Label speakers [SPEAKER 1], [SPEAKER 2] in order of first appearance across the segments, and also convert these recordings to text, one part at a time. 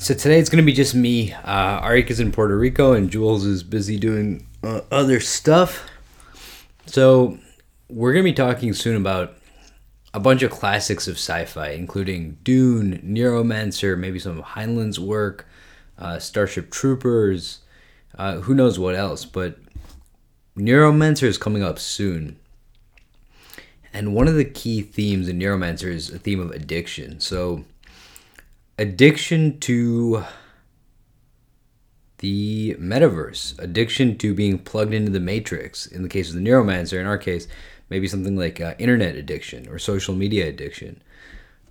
[SPEAKER 1] So today it's going to be just me. Uh, Arik is in Puerto Rico and Jules is busy doing uh, other stuff. So we're going to be talking soon about a bunch of classics of sci-fi, including Dune, Neuromancer, maybe some of Heinlein's work, uh, Starship Troopers, uh, who knows what else. But Neuromancer is coming up soon. And one of the key themes in Neuromancer is a theme of addiction. So addiction to the metaverse, addiction to being plugged into the matrix. In the case of the neuromancer, in our case, maybe something like uh, internet addiction or social media addiction.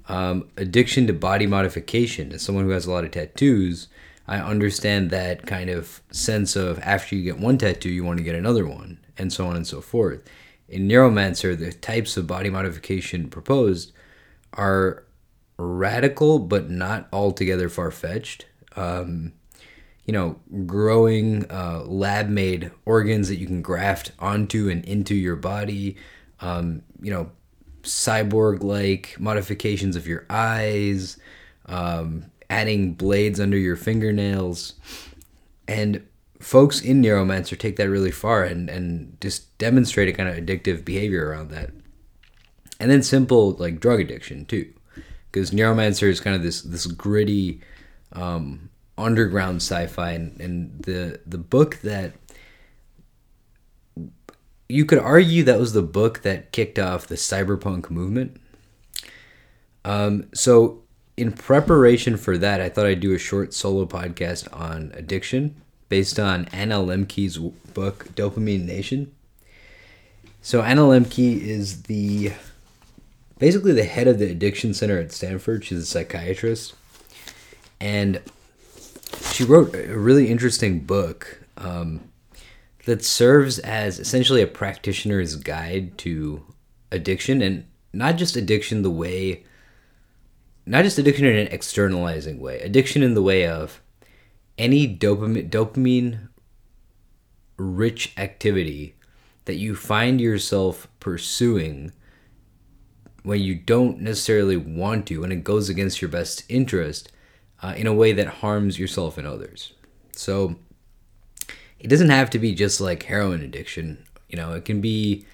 [SPEAKER 1] Um, addiction to body modification. As someone who has a lot of tattoos, I understand that kind of sense of after you get one tattoo, you want to get another one, and so on and so forth. In Neuromancer, the types of body modification proposed are radical but not altogether far fetched. Um, you know, growing uh, lab made organs that you can graft onto and into your body. Um, you know, cyborg like modifications of your eyes, um, adding blades under your fingernails. And folks in Neuromancer take that really far and, and just demonstrate a kind of addictive behavior around that. And then simple like drug addiction too because Neuromancer is kind of this this gritty um, underground sci-fi, and, and the the book that you could argue that was the book that kicked off the cyberpunk movement. Um, so in preparation for that, I thought I'd do a short solo podcast on addiction based on Anna Lembke's book Dopamine Nation. So Anna Lembke is the basically the head of the addiction center at Stanford. She's a psychiatrist, and she wrote a really interesting book um, that serves as essentially a practitioner's guide to addiction, and not just addiction the way, not just addiction in an externalizing way, addiction in the way of any dopamine dopamine rich activity that you find yourself pursuing when you don't necessarily want to and it goes against your best interest uh, in a way that harms yourself and others. So it doesn't have to be just like heroin addiction. You know, it can be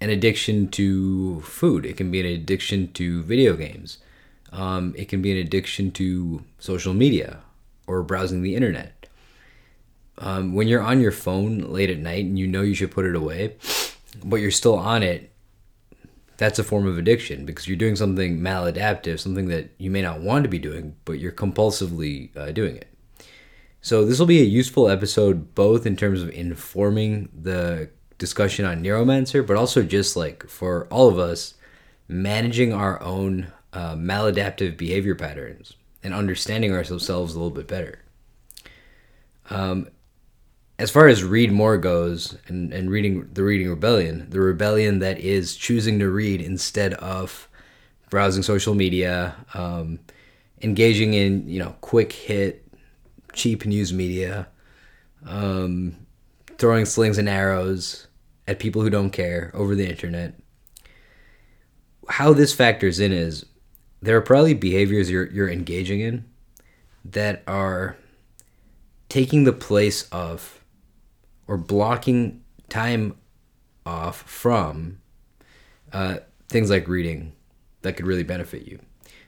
[SPEAKER 1] an addiction to food. It can be an addiction to video games. Um, it can be an addiction to social media or browsing the internet. Um, when you're on your phone late at night and you know you should put it away, but you're still on it, that's a form of addiction because you're doing something maladaptive, something that you may not want to be doing, but you're compulsively uh, doing it. So, this will be a useful episode both in terms of informing the discussion on Neuromancer, but also just like for all of us, managing our own uh, maladaptive behavior patterns and understanding ourselves a little bit better. Um, as far as read more goes and, and reading the reading rebellion the rebellion that is choosing to read instead of browsing social media um, engaging in you know quick hit cheap news media um, throwing slings and arrows at people who don't care over the internet. How this factors in is there are probably behaviors you're, you're engaging in that are taking the place of or blocking time off from uh, things like reading that could really benefit you.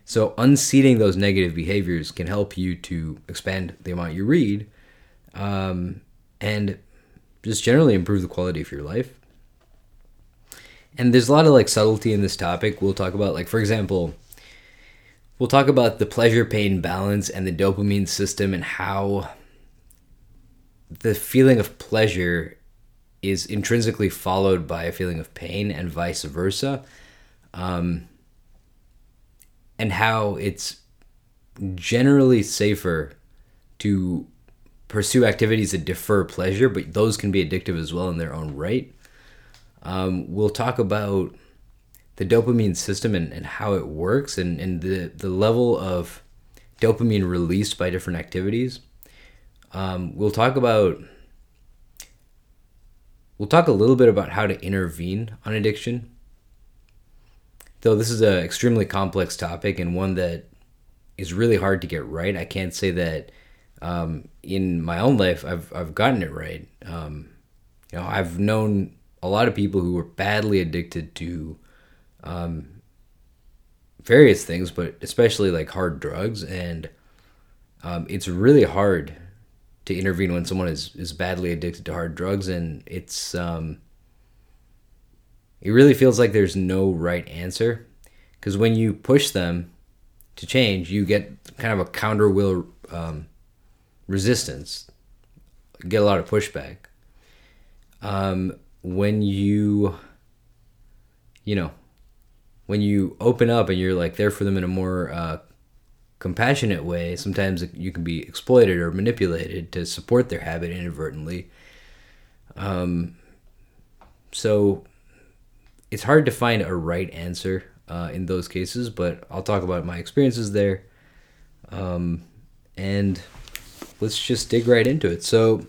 [SPEAKER 1] So, unseating those negative behaviors can help you to expand the amount you read um, and just generally improve the quality of your life. And there's a lot of like subtlety in this topic. We'll talk about, like, for example, we'll talk about the pleasure pain balance and the dopamine system and how the feeling of pleasure is intrinsically followed by a feeling of pain and vice versa. Um, and how it's generally safer to pursue activities that defer pleasure, but those can be addictive as well in their own right. Um, we'll talk about the dopamine system and, and how it works and, and the, the level of dopamine released by different activities. Um, we'll talk about we'll talk a little bit about how to intervene on addiction. Though this is an extremely complex topic and one that is really hard to get right. I can't say that um, in my own life I've I've gotten it right. Um, you know, I've known a lot of people who were badly addicted to um, various things, but especially like hard drugs, and um, it's really hard to intervene when someone is is badly addicted to hard drugs, and it's um, it really feels like there's no right answer because when you push them to change, you get kind of a counter will um, resistance, get a lot of pushback. Um, when you, you know, when you open up and you're like there for them in a more uh, compassionate way, sometimes you can be exploited or manipulated to support their habit inadvertently. Um, so it's hard to find a right answer uh, in those cases, but I'll talk about my experiences there. Um, and let's just dig right into it. So,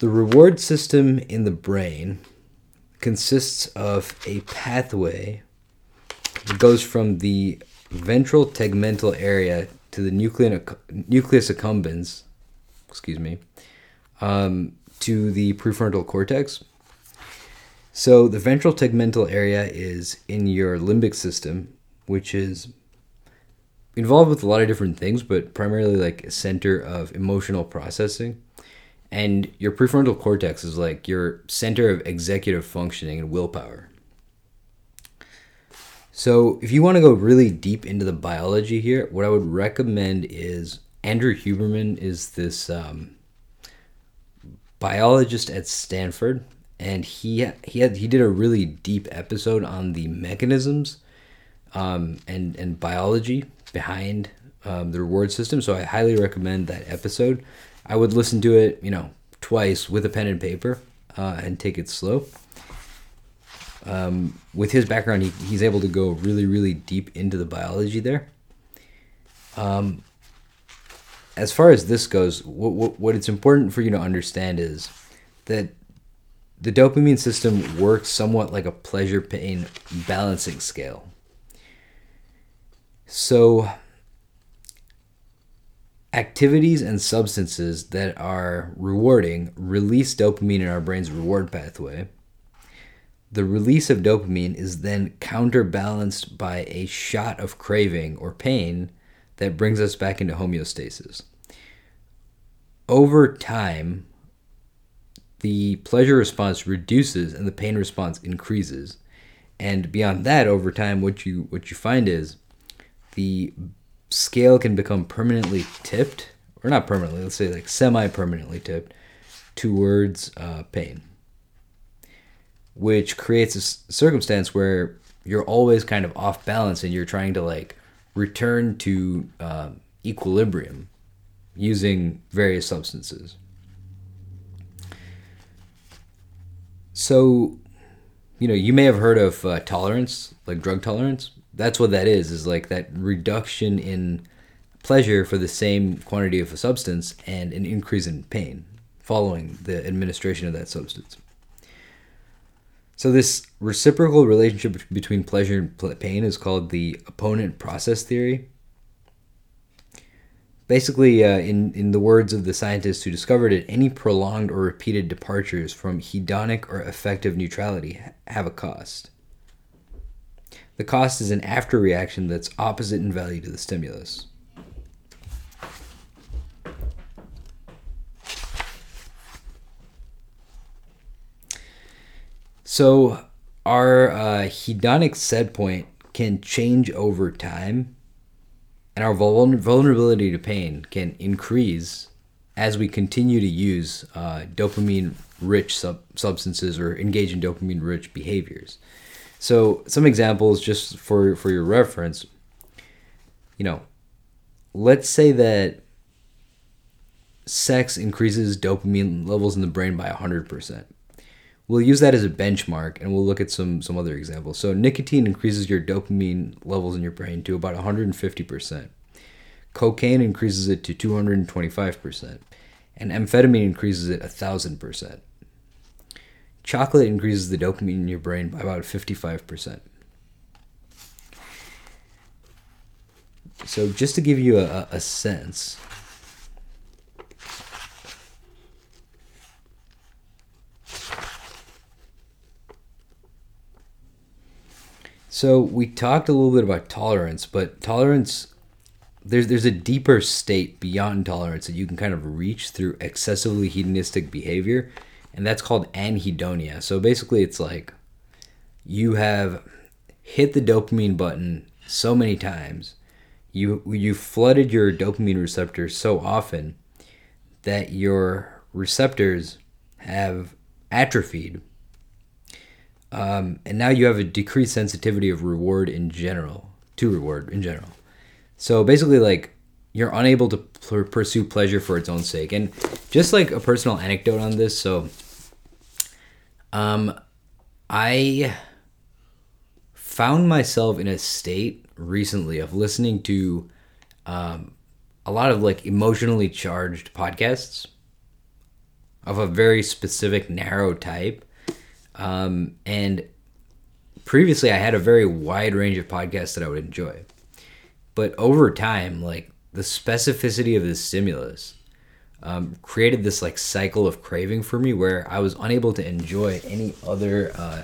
[SPEAKER 1] the reward system in the brain consists of a pathway that goes from the ventral tegmental area to the nucleus accumbens, excuse me, um, to the prefrontal cortex. So the ventral tegmental area is in your limbic system, which is involved with a lot of different things, but primarily like a center of emotional processing. And your prefrontal cortex is like your center of executive functioning and willpower. So, if you want to go really deep into the biology here, what I would recommend is Andrew Huberman is this um, biologist at Stanford and he he had he did a really deep episode on the mechanisms um, and and biology behind um, the reward system. So I highly recommend that episode. I would listen to it, you know, twice with a pen and paper uh, and take it slow. Um, with his background, he, he's able to go really, really deep into the biology there. Um, as far as this goes, what, what, what it's important for you to understand is that the dopamine system works somewhat like a pleasure pain balancing scale. So, activities and substances that are rewarding release dopamine in our brain's reward pathway. The release of dopamine is then counterbalanced by a shot of craving or pain that brings us back into homeostasis. Over time, the pleasure response reduces and the pain response increases. And beyond that, over time, what you what you find is the scale can become permanently tipped, or not permanently, let's say like semi-permanently tipped towards uh, pain, which creates a circumstance where you're always kind of off balance and you're trying to like return to uh, equilibrium using various substances. So, you know, you may have heard of uh, tolerance, like drug tolerance. That's what that is, is like that reduction in pleasure for the same quantity of a substance and an increase in pain following the administration of that substance. So, this reciprocal relationship between pleasure and pain is called the opponent process theory basically, uh, in, in the words of the scientists who discovered it, any prolonged or repeated departures from hedonic or affective neutrality have a cost. The cost is an after reaction that's opposite in value to the stimulus. So, our uh, hedonic set point can change over time and our vulnerability to pain can increase as we continue to use uh, dopamine rich sub- substances or engage in dopamine rich behaviors. So, some examples just for, for your reference you know, let's say that sex increases dopamine levels in the brain by 100% we'll use that as a benchmark and we'll look at some some other examples. So nicotine increases your dopamine levels in your brain to about 150%. Cocaine increases it to 225%, and amphetamine increases it 1000%. Chocolate increases the dopamine in your brain by about 55%. So just to give you a, a sense. So we talked a little bit about tolerance, but tolerance there's there's a deeper state beyond tolerance that you can kind of reach through excessively hedonistic behavior, and that's called anhedonia. So basically, it's like you have hit the dopamine button so many times, you you flooded your dopamine receptors so often that your receptors have atrophied. Um, and now you have a decreased sensitivity of reward in general, to reward in general. So basically, like you're unable to pursue pleasure for its own sake. And just like a personal anecdote on this, so um, I found myself in a state recently of listening to um, a lot of like emotionally charged podcasts of a very specific narrow type. Um, and previously, I had a very wide range of podcasts that I would enjoy. But over time, like the specificity of this stimulus um, created this like cycle of craving for me where I was unable to enjoy any other uh,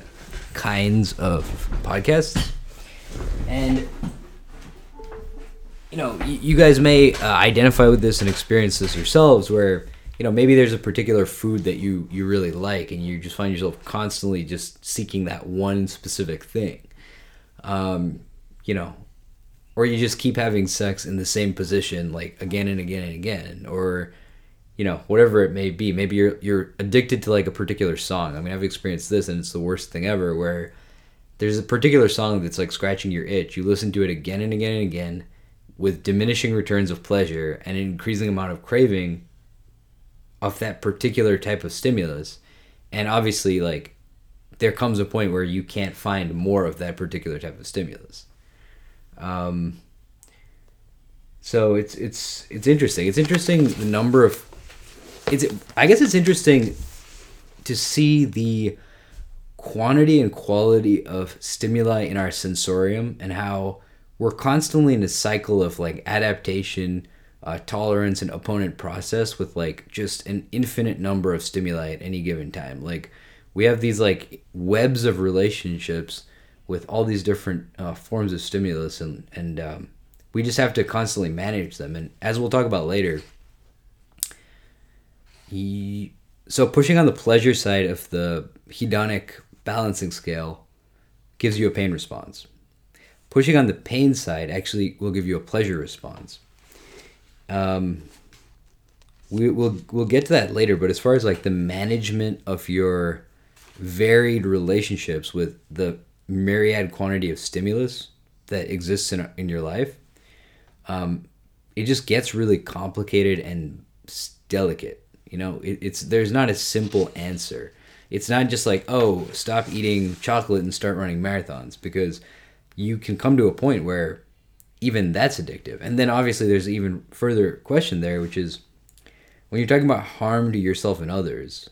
[SPEAKER 1] kinds of podcasts. And you know, you guys may uh, identify with this and experience this yourselves where you know maybe there's a particular food that you you really like and you just find yourself constantly just seeking that one specific thing. Um, you know or you just keep having sex in the same position like again and again and again or you know whatever it may be. Maybe you're you're addicted to like a particular song. I mean i've experienced this and it's the worst thing ever where there's a particular song that's like scratching your itch. You listen to it again and again and again with diminishing returns of pleasure and an increasing amount of craving of that particular type of stimulus and obviously like there comes a point where you can't find more of that particular type of stimulus um, so it's it's it's interesting. It's interesting the number of it's I guess it's interesting to see the quantity and quality of stimuli in our sensorium and how we're constantly in a cycle of like adaptation, uh, tolerance, and opponent process with like just an infinite number of stimuli at any given time. Like we have these like webs of relationships with all these different uh, forms of stimulus and and um, we just have to constantly manage them. And as we'll talk about later he so pushing on the pleasure side of the hedonic balancing scale gives you a pain response. Pushing on the pain side actually will give you a pleasure response um, we, we'll, we'll get to that later but as far as like the management of your varied relationships with the myriad quantity of stimulus that exists in, in your life, um, it just gets really complicated and delicate. You know, it, it's there's not a simple answer. It's not just like oh, stop eating chocolate and start running marathons because you can come to a point where even that's addictive. And then obviously there's even further question there, which is when you're talking about harm to yourself and others,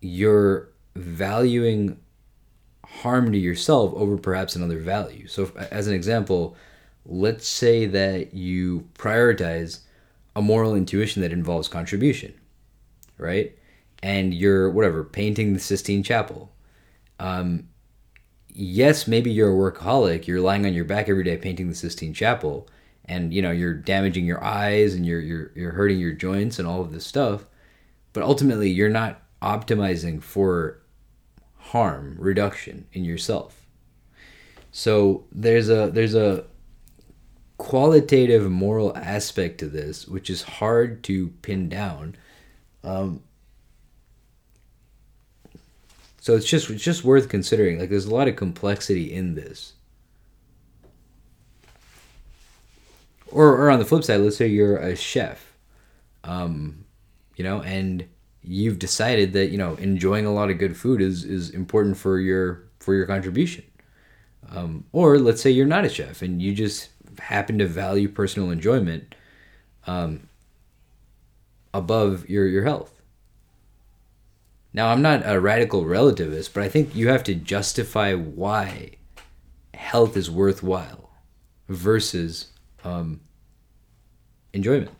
[SPEAKER 1] you're valuing harm to yourself over perhaps another value. So, as an example, let's say that you prioritize a moral intuition that involves contribution, right? And you're, whatever, painting the Sistine Chapel. Um, yes, maybe you're a workaholic, you're lying on your back every day painting the Sistine Chapel, and you know you're damaging your eyes and you're you're you're hurting your joints and all of this stuff but ultimately you're not optimizing for harm reduction in yourself. So there's a there's a qualitative moral aspect to this which is hard to pin down. Um, so it's just it's just worth considering. Like there's a lot of complexity in this. Or, or on the flip side, let's say you're a chef, um, you know, and you've decided that you know enjoying a lot of good food is is important for your for your contribution um, or let's say you're not a chef and you just happen to value personal enjoyment um, above your your health now i'm not a radical relativist but i think you have to justify why health is worthwhile versus um, enjoyment.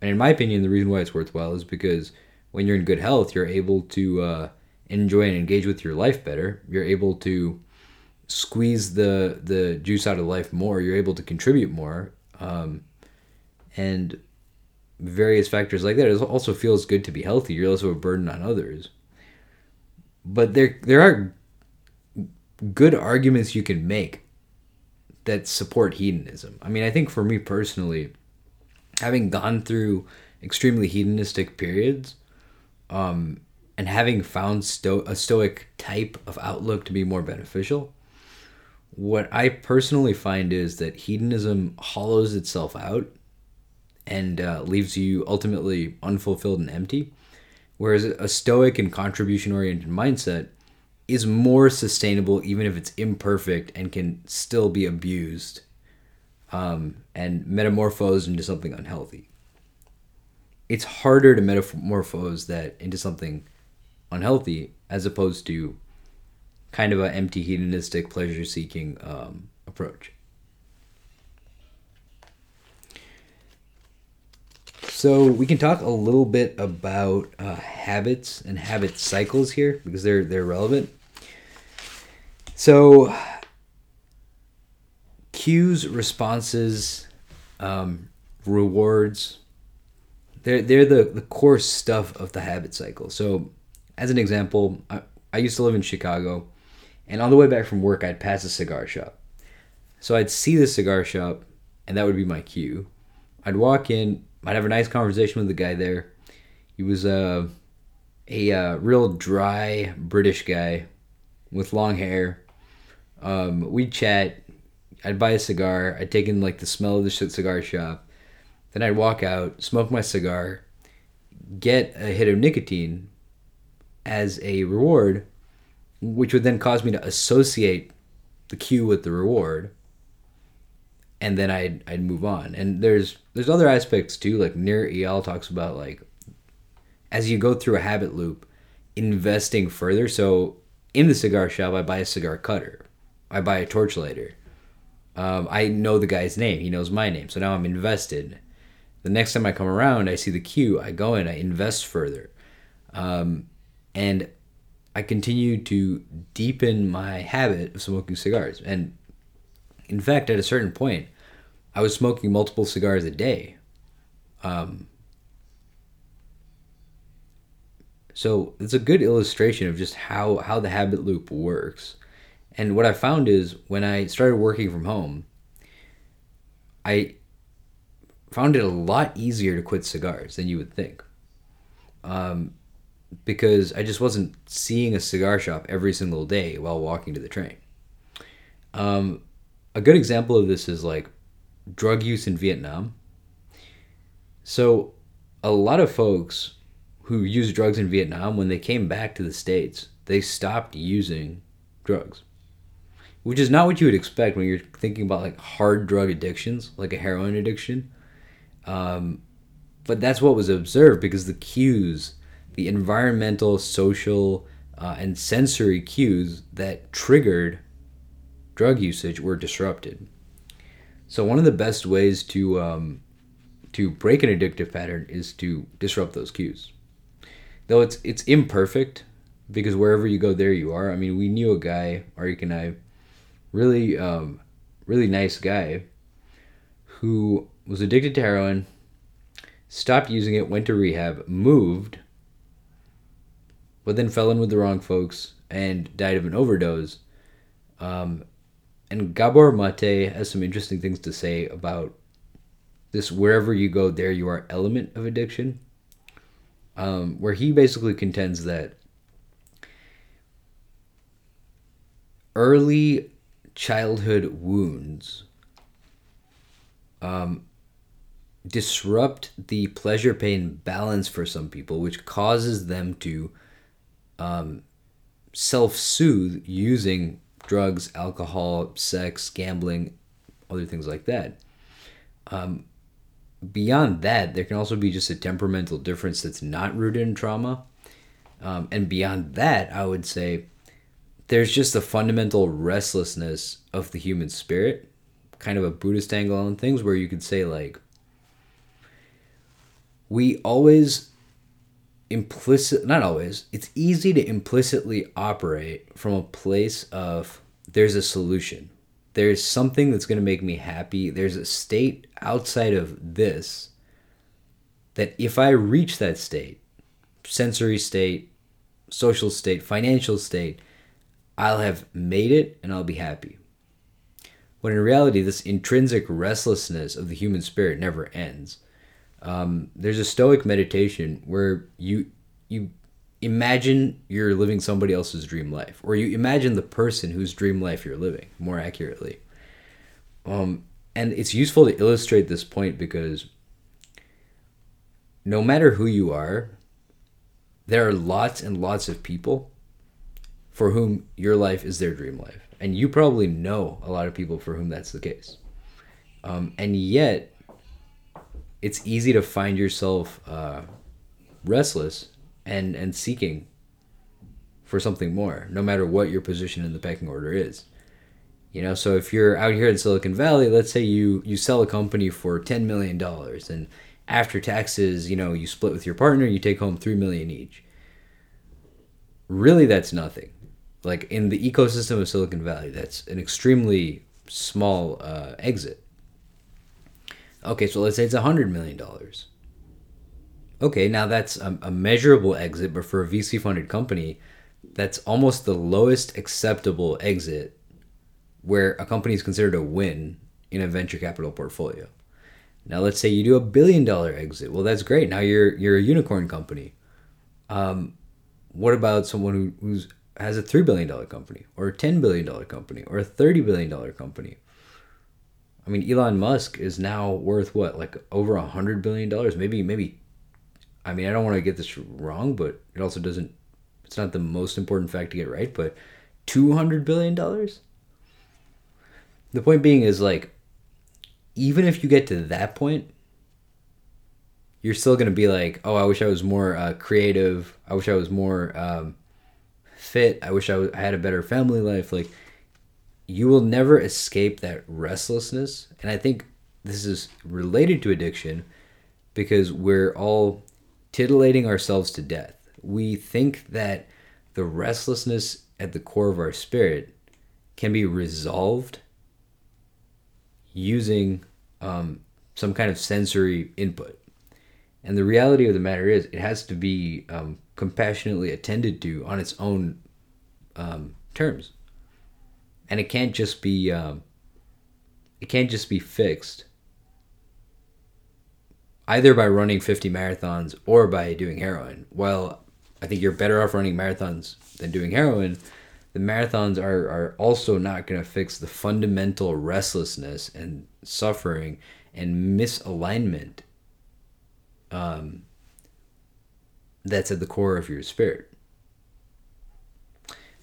[SPEAKER 1] And in my opinion, the reason why it's worthwhile is because when you're in good health, you're able to uh, enjoy and engage with your life better. You're able to squeeze the the juice out of life more. You're able to contribute more, um, and various factors like that. It also feels good to be healthy. You're also a burden on others. But there there are good arguments you can make that support hedonism. I mean, I think for me personally, having gone through extremely hedonistic periods, um, and having found sto- a stoic type of outlook to be more beneficial, what I personally find is that hedonism hollows itself out and uh, leaves you ultimately unfulfilled and empty, whereas a stoic and contribution oriented mindset is more sustainable even if it's imperfect and can still be abused um, and metamorphosed into something unhealthy. It's harder to metamorphose that into something unhealthy as opposed to kind of an empty hedonistic pleasure seeking um, approach. So we can talk a little bit about uh, habits and habit cycles here because they're they're relevant. So cues, responses, um, rewards, they're they're the the core stuff of the habit cycle. So as an example, I, I used to live in Chicago, and on the way back from work, I'd pass a cigar shop. So I'd see the cigar shop, and that would be my cue. I'd walk in, I'd have a nice conversation with the guy there. He was uh, a uh, real dry British guy with long hair. Um, we'd chat. I'd buy a cigar. I'd take in like the smell of the shit cigar shop. Then I'd walk out, smoke my cigar, get a hit of nicotine as a reward, which would then cause me to associate the cue with the reward and then I'd I'd move on. And there's there's other aspects too. Like Nir Eyal talks about like as you go through a habit loop, investing further. So in the cigar shop, I buy a cigar cutter, I buy a torch lighter. Um, I know the guy's name. He knows my name. So now I'm invested. The next time I come around, I see the cue. I go in. I invest further, um, and I continue to deepen my habit of smoking cigars. And in fact, at a certain point, I was smoking multiple cigars a day. Um, so it's a good illustration of just how, how the habit loop works. And what I found is when I started working from home, I found it a lot easier to quit cigars than you would think. Um, because I just wasn't seeing a cigar shop every single day while walking to the train. Um, a good example of this is like drug use in Vietnam. So, a lot of folks who used drugs in Vietnam, when they came back to the States, they stopped using drugs. Which is not what you would expect when you're thinking about like hard drug addictions, like a heroin addiction. Um, but that's what was observed because the cues, the environmental, social, uh, and sensory cues that triggered drug usage were disrupted. So one of the best ways to um, to break an addictive pattern is to disrupt those cues. Though it's it's imperfect because wherever you go, there you are. I mean, we knew a guy, Arik and I, really um, really nice guy, who was addicted to heroin, stopped using it, went to rehab, moved, but then fell in with the wrong folks and died of an overdose. Um, and Gabor Mate has some interesting things to say about this. Wherever you go, there you are element of addiction, um, where he basically contends that early childhood wounds um, disrupt the pleasure pain balance for some people, which causes them to um, self soothe using drugs, alcohol, sex, gambling, other things like that. Um, beyond that, there can also be just a temperamental difference that's not rooted in trauma. Um, and beyond that, I would say there's just a fundamental restlessness of the human spirit kind of a Buddhist angle on things where you could say like we always implicit not always it's easy to implicitly operate from a place of there's a solution. There's something that's going to make me happy. There's a state outside of this that if i reach that state sensory state social state financial state i'll have made it and i'll be happy. When in reality this intrinsic restlessness of the human spirit never ends um, there's a Stoic meditation where you you imagine you're living somebody else's dream life, or you imagine the person whose dream life you're living more accurately. Um, and it's useful to illustrate this point because no matter who you are, there are lots and lots of people for whom your life is their dream life. And you probably know a lot of people for whom that's the case. Um, and yet, it's easy to find yourself uh, restless and and seeking for something more, no matter what your position in the pecking order is. You know, so if you're out here in Silicon Valley, let's say you you sell a company for ten million dollars, and after taxes, you know, you split with your partner, you take home three million each. Really, that's nothing. Like in the ecosystem of Silicon Valley, that's an extremely small uh, exit Okay, so let's say it's a $100 million. Okay, now that's a, a measurable exit, but for a VC funded company, that's almost the lowest acceptable exit where a company is considered a win in a venture capital portfolio. Now let's say you do a billion dollar exit. Well, that's great. Now you're you're a unicorn company. Um, what about someone who who's has a three billion dollar company or a ten billion dollar company or a thirty billion dollar company? I mean, Elon Musk is now worth what, like over a hundred billion dollars? Maybe, maybe. I mean, I don't want to get this wrong, but it also doesn't. It's not the most important fact to get right, but two hundred billion dollars. The point being is like, even if you get to that point, you're still gonna be like, oh, I wish I was more uh, creative. I wish I was more um, fit. I wish I, w- I had a better family life. Like you will never escape that restlessness. And I think this is related to addiction because we're all titillating ourselves to death. We think that the restlessness at the core of our spirit can be resolved using um, some kind of sensory input. And the reality of the matter is, it has to be um, compassionately attended to on its own um, terms and it can't just be um, it can't just be fixed either by running 50 marathons or by doing heroin. Well i think you're better off running marathons than doing heroin. The marathons are, are also not going to fix the fundamental restlessness and suffering and misalignment um, that's at the core of your spirit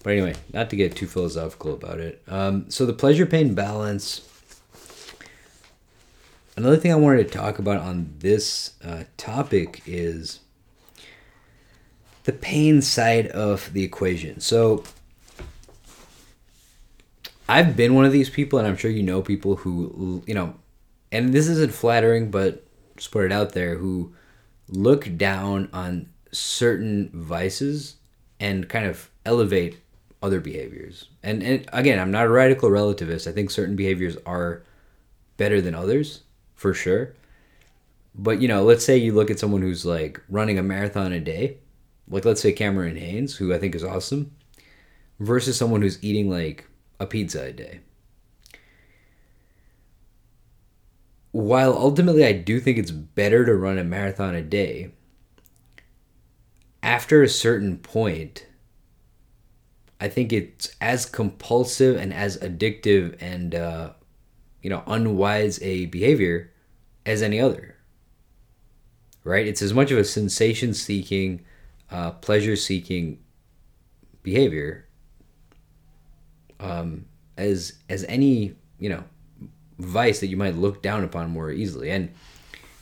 [SPEAKER 1] but anyway, not to get too philosophical about it. Um, so the pleasure pain balance. Another thing I wanted to talk about on this uh, topic is the pain side of the equation. So I've been one of these people, and I'm sure you know people who, you know, and this isn't flattering, but just put it out there, who look down on certain vices and kind of elevate other behaviors. And, and again, I'm not a radical relativist. I think certain behaviors are better than others, for sure. But, you know, let's say you look at someone who's like running a marathon a day, like let's say Cameron Hanes, who I think is awesome, versus someone who's eating like a pizza a day. While ultimately I do think it's better to run a marathon a day, after a certain point, I think it's as compulsive and as addictive and uh, you know unwise a behavior as any other. Right? It's as much of a sensation-seeking, uh, pleasure-seeking behavior um, as as any you know vice that you might look down upon more easily. And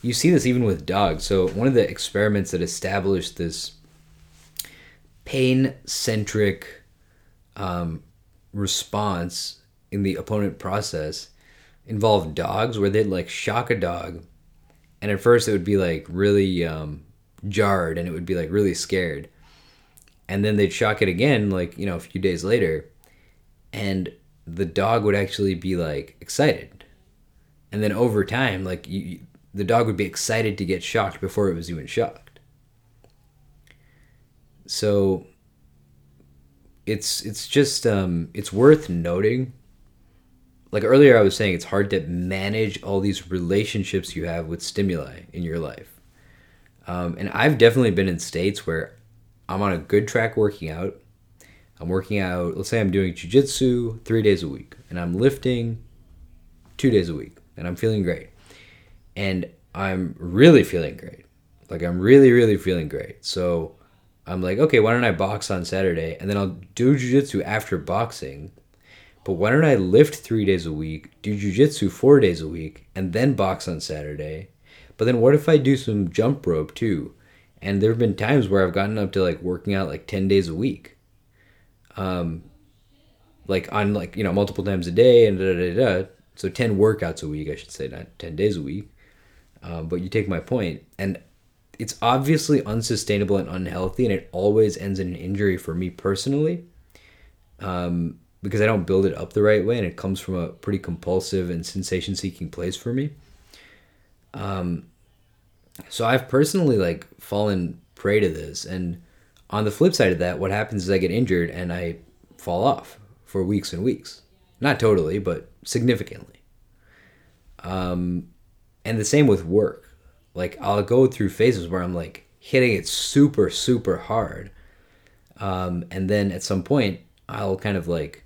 [SPEAKER 1] you see this even with dogs. So one of the experiments that established this pain-centric um, response in the opponent process involved dogs where they'd like shock a dog. And at first it would be like really um, jarred and it would be like really scared. And then they'd shock it again like you know a few days later. And the dog would actually be like excited. And then over time like you, the dog would be excited to get shocked before it was even shocked. So it's it's just um, it's worth noting like earlier I was saying it's hard to manage all these relationships you have with stimuli in your life. Um, and I've definitely been in states where I'm on a good track working out. I'm working out, let's say I'm doing jujitsu three days a week, and I'm lifting two days a week, and I'm feeling great. And I'm really feeling great. Like, I'm really, really feeling great. So I'm like, okay, why don't I box on Saturday? And then I'll do jujitsu after boxing but why don't I lift three days a week, do jujitsu four days a week, and then box on Saturday? But then what if I do some jump rope too? And there have been times where I've gotten up to like working out like 10 days a week. Um, like on like, you know, multiple times a day and da da da. da. So 10 workouts a week, I should say, not 10 days a week. Um, but you take my point. And it's obviously unsustainable and unhealthy, and it always ends in an injury for me personally. Um, because I don't build it up the right way and it comes from a pretty compulsive and sensation seeking place for me. Um, so I've personally like fallen prey to this. And on the flip side of that, what happens is I get injured and I fall off for weeks and weeks. Not totally, but significantly. Um, and the same with work. Like I'll go through phases where I'm like hitting it super, super hard. Um, and then at some point, I'll kind of like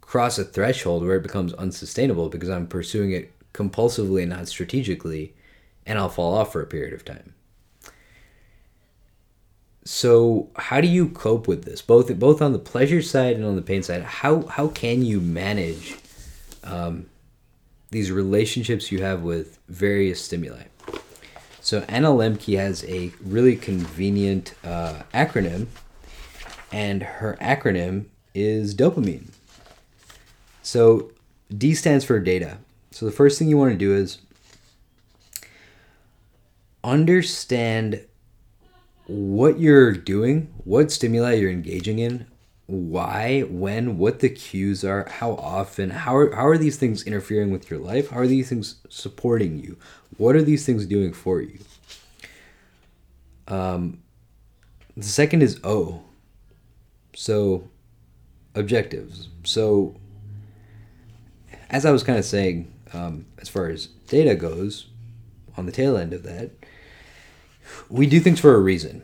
[SPEAKER 1] cross a threshold where it becomes unsustainable because I'm pursuing it compulsively and not strategically, and I'll fall off for a period of time. So, how do you cope with this, both both on the pleasure side and on the pain side? How how can you manage um, these relationships you have with various stimuli? So, Anna Lembke has a really convenient uh, acronym, and her acronym is dopamine. So D stands for data. So the first thing you want to do is understand what you're doing, what stimuli you're engaging in, why, when, what the cues are, how often, how are, how are these things interfering with your life? How are these things supporting you? What are these things doing for you? Um, the second is O. So, objectives. So, as I was kind of saying, um, as far as data goes, on the tail end of that, we do things for a reason.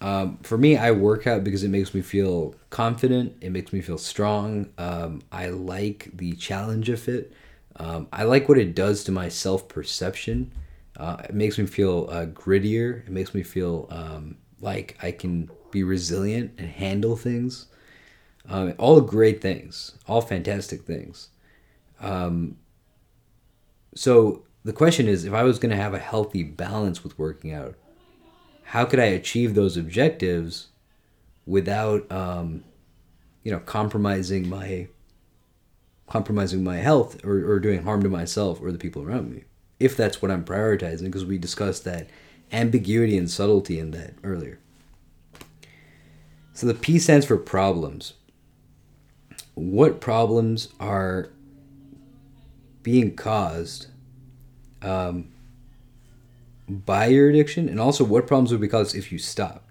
[SPEAKER 1] Um, for me, I work out because it makes me feel confident. It makes me feel strong. Um, I like the challenge of it. Um, I like what it does to my self perception. Uh, it makes me feel uh, grittier. It makes me feel um, like I can be resilient and handle things. Um, all great things, all fantastic things. Um, so the question is if I was going to have a healthy balance with working out, how could I achieve those objectives without, um, you know, compromising my compromising my health or, or doing harm to myself or the people around me if that's what i'm prioritizing because we discussed that ambiguity and subtlety in that earlier. So the p stands for problems. What problems are being caused um, by your addiction, and also what problems would be caused if you stopped.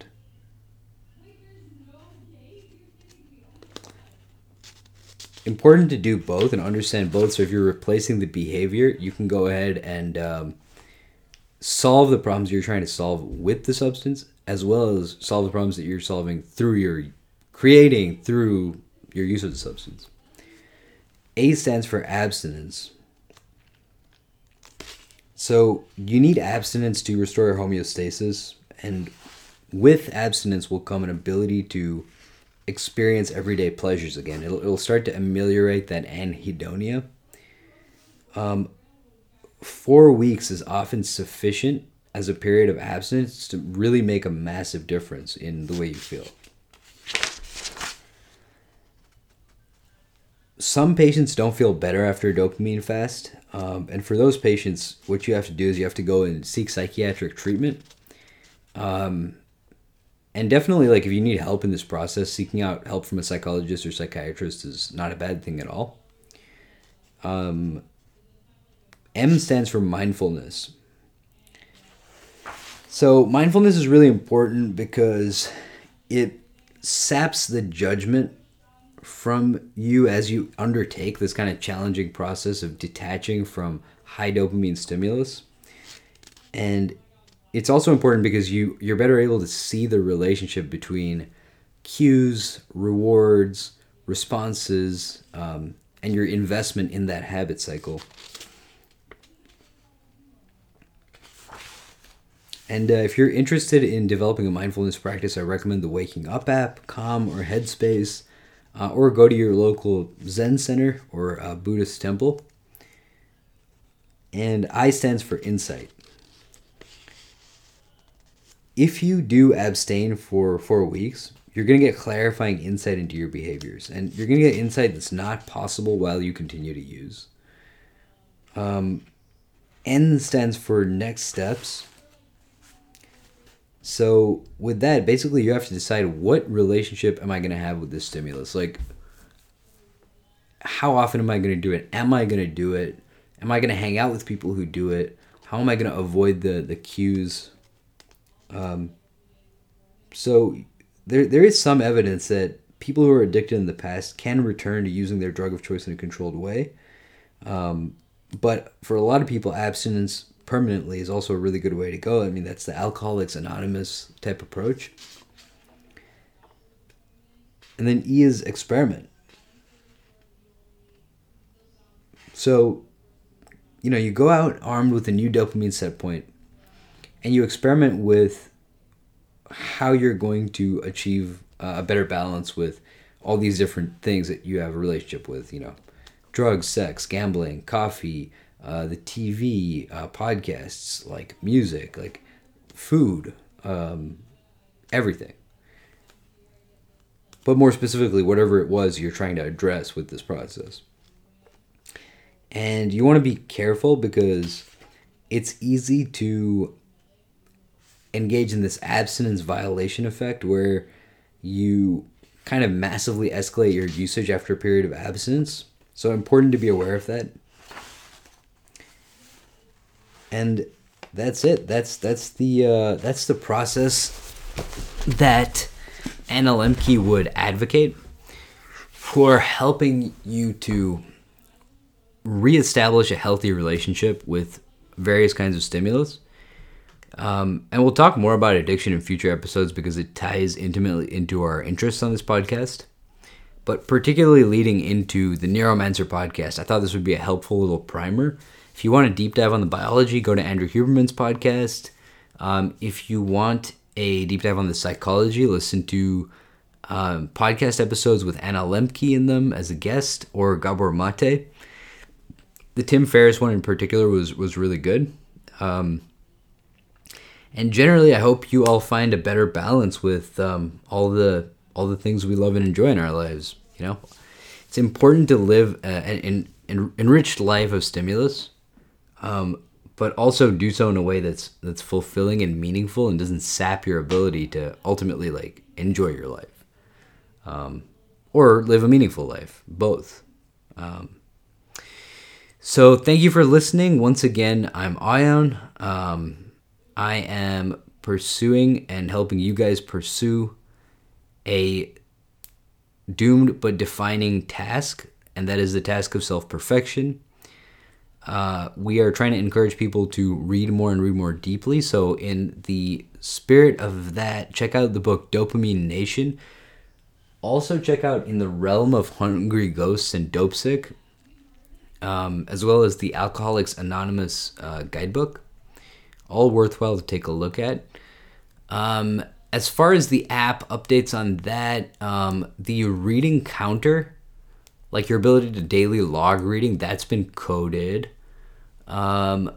[SPEAKER 1] Important to do both and understand both. So if you're replacing the behavior, you can go ahead and um, solve the problems you're trying to solve with the substance, as well as solve the problems that you're solving through your creating through your use of the substance. A stands for abstinence. So you need abstinence to restore your homeostasis, and with abstinence will come an ability to experience everyday pleasures again. It'll, it'll start to ameliorate that anhedonia. Um, four weeks is often sufficient as a period of abstinence to really make a massive difference in the way you feel. some patients don't feel better after a dopamine fast. Um, and for those patients, what you have to do is you have to go and seek psychiatric treatment. Um, and definitely, like, if you need help in this process, seeking out help from a psychologist or psychiatrist is not a bad thing at all. Um, M stands for mindfulness. So, mindfulness is really important because it saps the judgment from you as you undertake this kind of challenging process of detaching from high dopamine stimulus. And it's also important because you you're better able to see the relationship between cues, rewards, responses, um, and your investment in that habit cycle. And uh, if you're interested in developing a mindfulness practice, I recommend the Waking Up app, Calm, or Headspace uh, or go to your local Zen center or uh, Buddhist temple. And I stands for insight. If you do abstain for four weeks, you're going to get clarifying insight into your behaviors. And you're going to get insight that's not possible while you continue to use. Um, N stands for next steps. So with that, basically you have to decide what relationship am I going to have with this stimulus? Like how often am I going to do it? Am I going to do it? Am I going to hang out with people who do it? How am I going to avoid the the cues? Um, so there there is some evidence that people who are addicted in the past can return to using their drug of choice in a controlled way. Um, but for a lot of people, abstinence permanently is also a really good way to go. I mean, that's the Alcoholics Anonymous type approach. And then E is experiment. So, you know, you go out armed with a new dopamine set point and you experiment with how you're going to achieve uh, a better balance with all these different things that you have a relationship with, you know, drugs, sex, gambling, coffee, uh, the TV, uh, podcasts, like music, like food, um, everything. But more specifically, whatever it was you're trying to address with this process. And you want to be careful because it's easy to engage in this abstinence violation effect where you kind of massively escalate your usage after a period of abstinence. So important to be aware of that and that's it. That's that's the uh, that's the process that Anna Lembke would advocate for helping you to reestablish a healthy relationship with various kinds of stimulus. Um, and we'll talk more about addiction in future episodes because it ties intimately into our interests on this podcast. But particularly leading into the Neuromancer podcast, I thought this would be a helpful little primer if you want a deep dive on the biology, go to Andrew Huberman's podcast. Um, if you want a deep dive on the psychology, listen to um, podcast episodes with Anna Lembke in them as a guest or Gabor Mate. The Tim Ferriss one in particular was was really good. Um, and generally, I hope you all find a better balance with um, all the all the things we love and enjoy in our lives. You know, it's important to live uh, an, an enriched life of stimulus um, but also do so in a way that's that's fulfilling and meaningful and doesn't sap your ability to ultimately like enjoy your life um, or live a meaningful life both um, so thank you for listening once again i'm ion um, i am pursuing and helping you guys pursue a doomed but defining task and that is the task of self-perfection uh, we are trying to encourage people to read more and read more deeply. So, in the spirit of that, check out the book Dopamine Nation. Also, check out In the Realm of Hungry Ghosts and Dopesick, um, as well as the Alcoholics Anonymous uh, guidebook. All worthwhile to take a look at. Um, as far as the app updates on that, um, the reading counter like your ability to daily log reading, that's been coded. Um,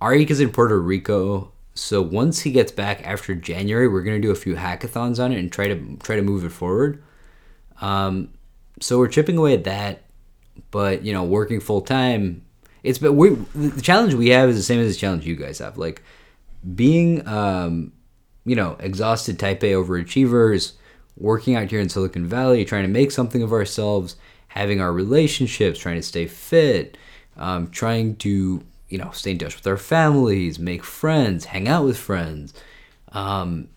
[SPEAKER 1] Arik is in Puerto Rico, so once he gets back after January, we're gonna do a few hackathons on it and try to try to move it forward. Um, so we're chipping away at that. but you know, working full time, it's but we the challenge we have is the same as the challenge you guys have. Like being, um, you know, exhausted Type A overachievers, working out here in Silicon Valley, trying to make something of ourselves, having our relationships, trying to stay fit, um, trying to you know stay in touch with our families, make friends, hang out with friends, um,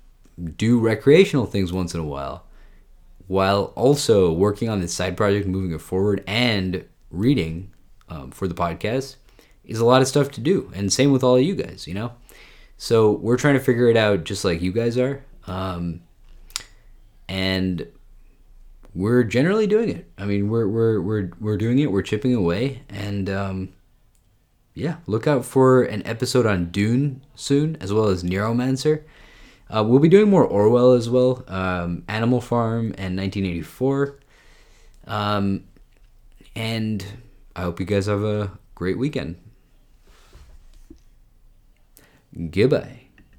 [SPEAKER 1] do recreational things once in a while, while also working on this side project, moving it forward, and reading um, for the podcast is a lot of stuff to do. And same with all of you guys, you know. So we're trying to figure it out just like you guys are. Um, and we're generally doing it. I mean, we're we're we're we're doing it. We're chipping away, and um, yeah, look out for an episode on Dune soon, as well as Neuromancer. Uh, we'll be doing more Orwell as well, um, Animal Farm and 1984. Um, and I hope you guys have a great weekend. Goodbye.